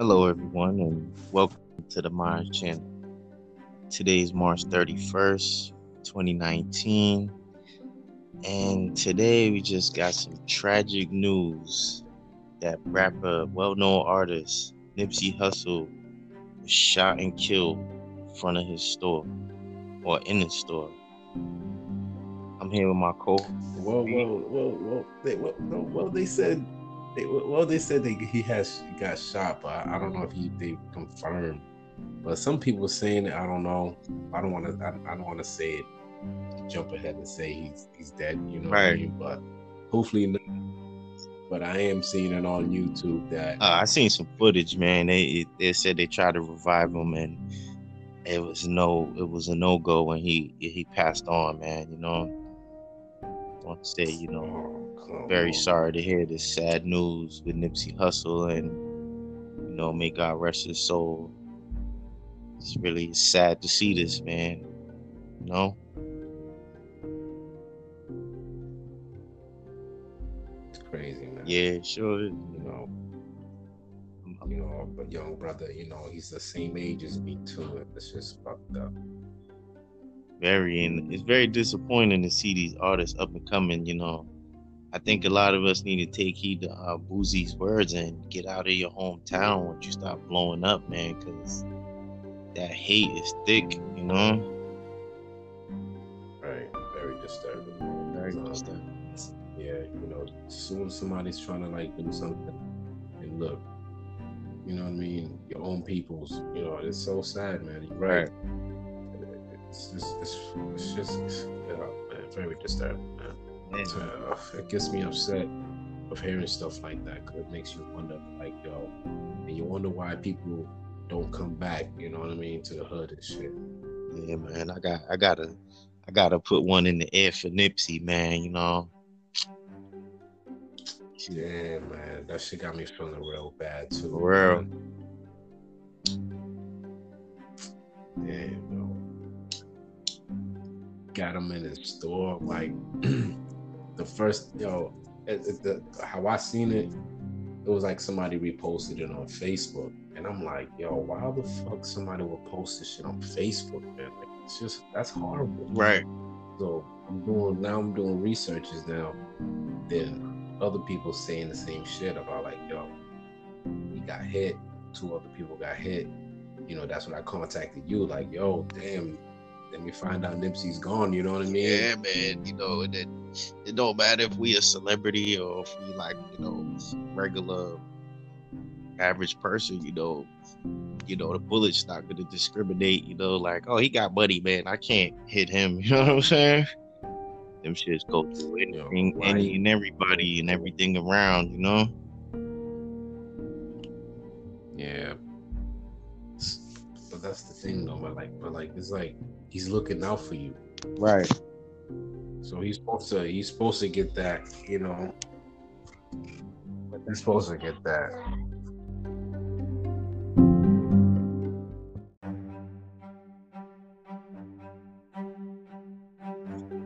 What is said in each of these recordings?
Hello, everyone, and welcome to the Mars channel. Today is March 31st, 2019, and today we just got some tragic news that rapper, well known artist Nipsey Hussle was shot and killed in front of his store or in his store. I'm here with my co. Whoa, whoa, whoa, whoa. they, well, no, well, they said, they, well, they said they, he has he got shot, but I don't know if he they confirmed. But some people saying it. I don't know. I don't want to. I, I, don't want to say it. Jump ahead and say he's he's dead. You know right. what I mean? But hopefully, not. but I am seeing it on YouTube that uh, I seen some footage. Man, they they said they tried to revive him and it was no it was a no go when he he passed on. Man, you know want to say, you know, very um, sorry to hear this sad news with Nipsey Hussle, and you know, may God rest his soul. It's really sad to see this, man. You know. It's crazy, man. Yeah, sure. You know, you know, but young brother, you know, he's the same age as me too. It's just fucked up very and it's very disappointing to see these artists up and coming you know i think a lot of us need to take heed to uh, Boosie's words and get out of your hometown once you start blowing up man because that hate is thick you know? Right very disturbing. Very um, disturbing. yeah you know soon somebody's trying to like do something and look you know what i mean? Your own people's you know it's so sad man. You're right, right it's just, it's, it's just you know, very disturbing, Uh, it gets me upset of hearing stuff like that because it makes you wonder, like, yo, and you wonder why people don't come back. You know what I mean to the hood and shit. Yeah, man. I got, I gotta, I gotta put one in the air for Nipsey, man. You know. Yeah, man. That shit got me feeling real bad too. real. Yeah, bro got him in the store. Like the first, yo, it, it, the, how I seen it, it was like somebody reposted it on Facebook, and I'm like, yo, why the fuck somebody would post this shit on Facebook, man? Like, it's just that's horrible, right? So I'm doing now. I'm doing researches now. Then other people saying the same shit about like, yo, he got hit. Two other people got hit. You know, that's when I contacted you. Like, yo, damn, then we find out Nipsey's gone. You know what I mean? Yeah, man. You know, and it, it don't matter if we a celebrity or if we like, you know, regular average person. You know, you know the bullet's not gonna discriminate. You know, like oh he got money, man. I can't hit him. You know what I'm saying? Them shits go through anything, Yo, any and everybody and everything around. You know. That's the thing, though. But like, but like, it's like he's looking out for you. Right. So he's supposed to he's supposed to get that, you know. He's supposed to get that.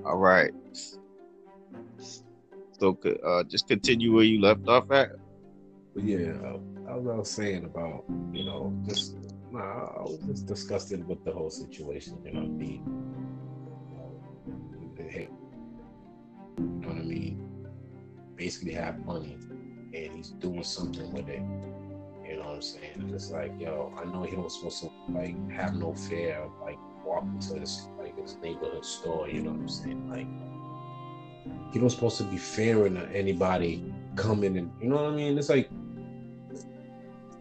All right. So uh, just continue where you left off at. But yeah, I was, I was saying about you know just I was just disgusted with the whole situation. You know, the, you know what I mean? Basically, have money, and he's doing something with it. You know what I'm saying? It's like, yo, I know he was supposed to like have no fear of like walking to his like his neighborhood store. You know what I'm saying? Like, he was supposed to be fearing anybody coming and you know what I mean? It's like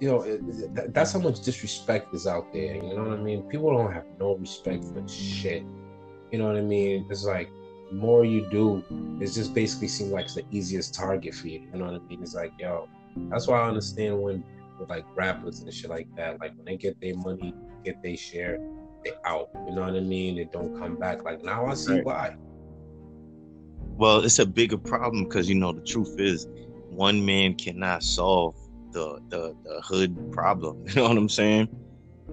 you know, it, that's how much disrespect is out there. You know what I mean? People don't have no respect for shit. You know what I mean? It's like more you do, it just basically seems like it's the easiest target for you. You know what I mean? It's like, yo, that's why I understand when with like rappers and shit like that, like when they get their money, get their share, they out. You know what I mean? They don't come back. Like now I see right. why. Well, it's a bigger problem because you know the truth is one man cannot solve the the, the hood problem. You know what I'm saying?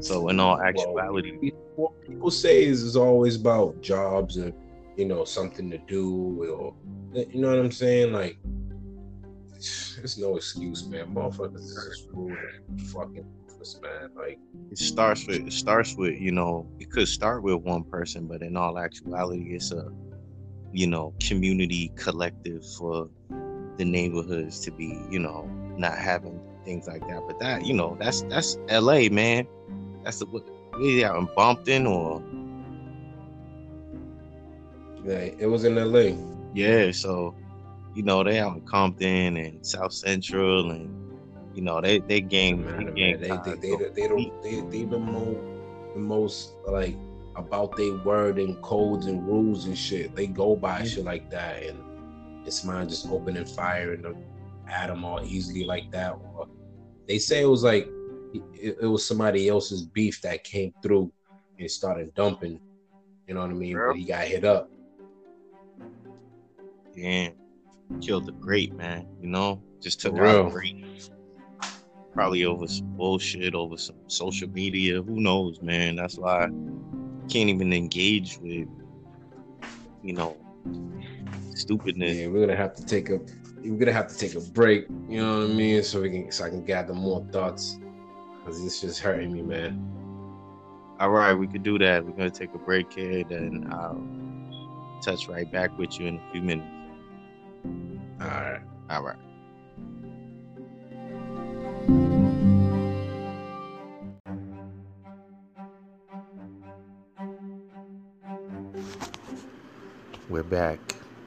So in all actuality, well, what people say is is always about jobs and you know something to do or you know what I'm saying? Like there's no excuse, man. Motherfuckers is just fucking man. Like it starts with it starts with you know it could start with one person, but in all actuality, it's a you know community collective for the neighborhoods to be you know not having things like that. But that you know that's that's L.A. man. That's the what we out in Bumpton or yeah, it was in L.A. Yeah, so you know they out in Compton and South Central and you know they they game Man, they game they, they, they, they, they don't they, they the most the most like about their word and codes and rules and shit. They go by shit like that, and it's mine just opening fire and at them all easily like that. Or they say it was like it, it was somebody else's beef that came through and started dumping. You know what I mean? But he got hit up. Damn, killed the great man. You know, just took For out real. great. Probably over some bullshit, over some social media. Who knows, man? That's why I can't even engage with, you know, stupidness. Yeah, we're gonna have to take a we're gonna have to take a break. You know what I mean? So we can so I can gather more thoughts. Cause it's just hurting me, man. All right, we could do that. We're gonna take a break here, and I'll um, touch right back with you in a few minutes. All right. All right. We're back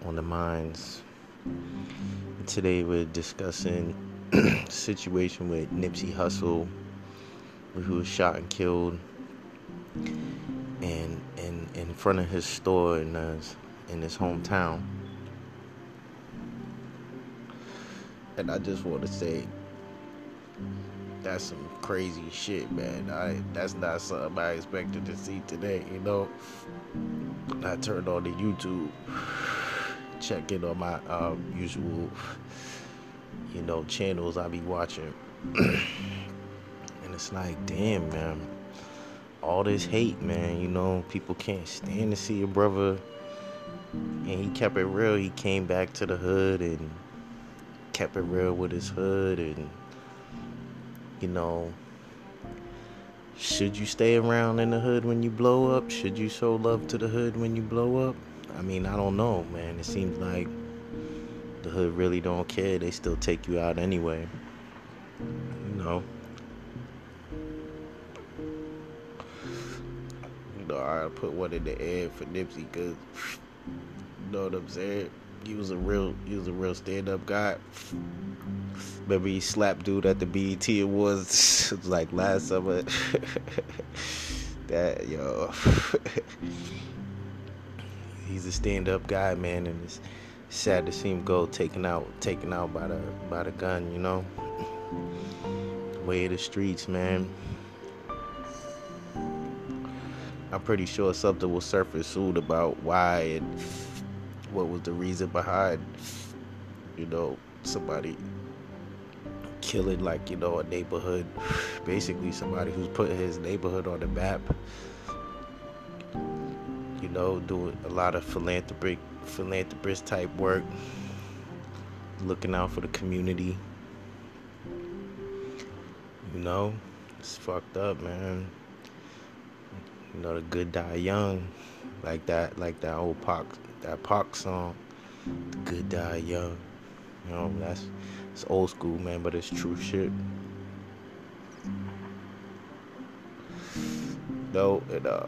on the minds. Today we're discussing situation with Nipsey Hussle, who was shot and killed, and in in front of his store in his in his hometown. And I just want to say, that's some crazy shit, man. I that's not something I expected to see today. You know, I turned on the YouTube, checking on my um, usual, you know, channels I be watching, and it's like, damn, man, all this hate, man. You know, people can't stand to see a brother, and he kept it real. He came back to the hood and kept it real with his hood and you know should you stay around in the hood when you blow up should you show love to the hood when you blow up i mean i don't know man. It seems like the hood really don't care. They still take you out anyway. You know? You know i put one in the air for nipsey because you know what i'm saying? He was a real he was a real stand-up guy. Remember he slapped dude at the BET Awards? Like last summer. that yo, he's a stand-up guy, man, and it's sad to see him go taken out, taken out by the by the gun. You know, way of the streets, man. I'm pretty sure something will surface soon about why and what was the reason behind, you know, somebody killing like you know a neighborhood basically somebody who's putting his neighborhood on the map know doing a lot of philanthropic philanthropist type work looking out for the community. You know it's fucked up man. You know the good die young like that like that old Pac that Pac song the good die young. You know that's it's old school, man, but it's true shit. No, it uh,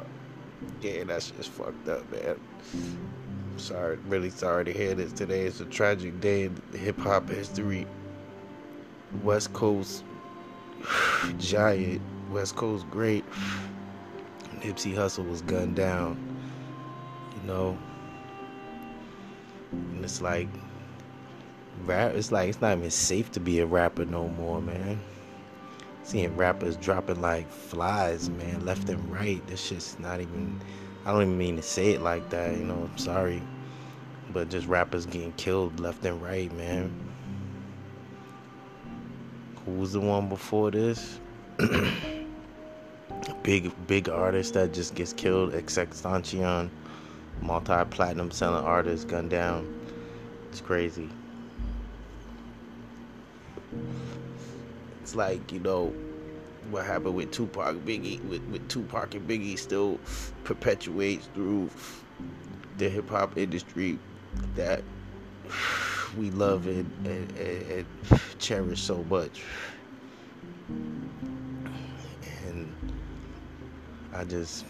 yeah, that's just fucked up, man. I'm sorry, really sorry to hear this today. It's a tragic day in hip hop history. West Coast giant, West Coast great. Nipsey Hussle was gunned down. You know, and it's like rap it's like it's not even safe to be a rapper no more man seeing rappers dropping like flies man left and right. This shit's not even i don't even mean to say it like that you know i'm sorry. But just rappers getting killed left and right man. Who was the one before this? Big big artist that just gets killed extension multi-platinum selling artist gunned down. It's crazy it's like you know what happened with Tupac, Biggie, with, with Tupac and Biggie still perpetuates through the hip hop industry that we love and, and, and, cherish so much. And I just,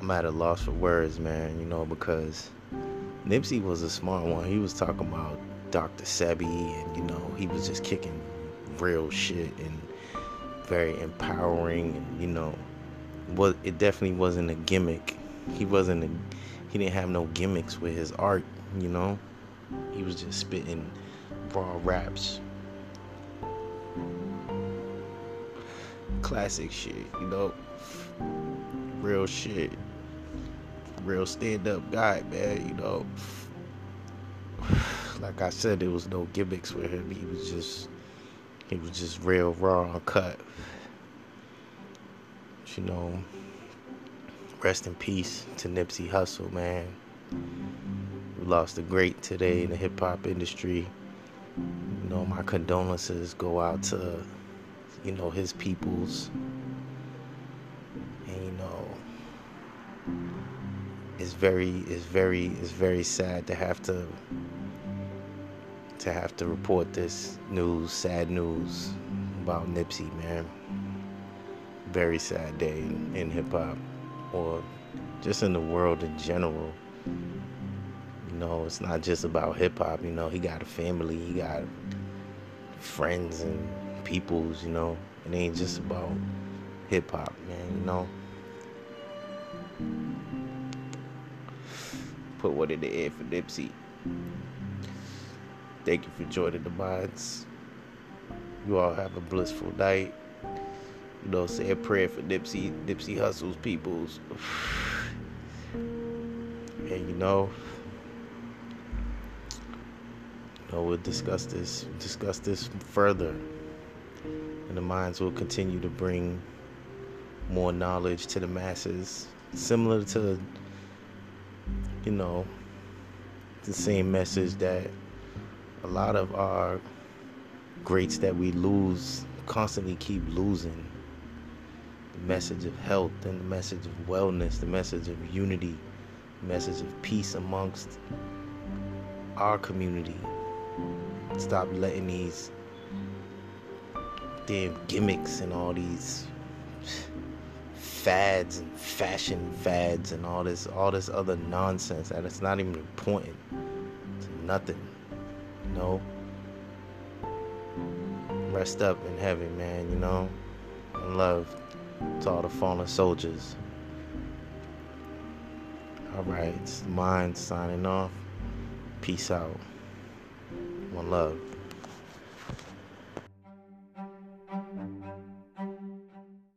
I'm at a loss for words, man, you know, because Nipsey was a smart one. He was talking about Dr. Sebi, and, you know, he was just kicking real shit and very empowering, and, you know, what it definitely wasn't a gimmick. He wasn't a, he didn't have no gimmicks with his art, you know. He was just spitting raw raps. Classic shit, you know. Real shit. Real stand up guy, man, you know. Like I said, there was no gimmicks with him. He was just he was just real raw and cut. You know, rest in peace to Nipsey Hussle, man. We lost a great today in the hip hop industry. You know, my condolences go out to, you know, his peoples. And you know, it's very, it's very, it's very sad to have to, to have to report this news, sad news about Nipsey, man. Very sad day in, hip hop, or just in the world in general. You know, it's not just about hip hop. You know, he got a family, he got friends and peoples. You know, it ain't just about hip hop, man. You know. Put one in the air for Nipsey. Thank you for joining the minds. You all have a blissful night. You know, say a prayer for Nipsey, Nipsey Hussle's peoples. And you know, you know, we'll discuss this, discuss this further. And the minds will continue to bring more knowledge to the masses, similar to, you know, the same message that a lot of our greats that we lose constantly keep losing. The message of health and the message of wellness, the message of unity, the message of peace amongst our community. Stop letting these damn gimmicks and all these fads and fashion fads and all this all this other nonsense that it's not even important to nothing. Know? Rest up in heaven, man, you know? And love to all the fallen soldiers. Alright, it's mind signing off. Peace out. One love.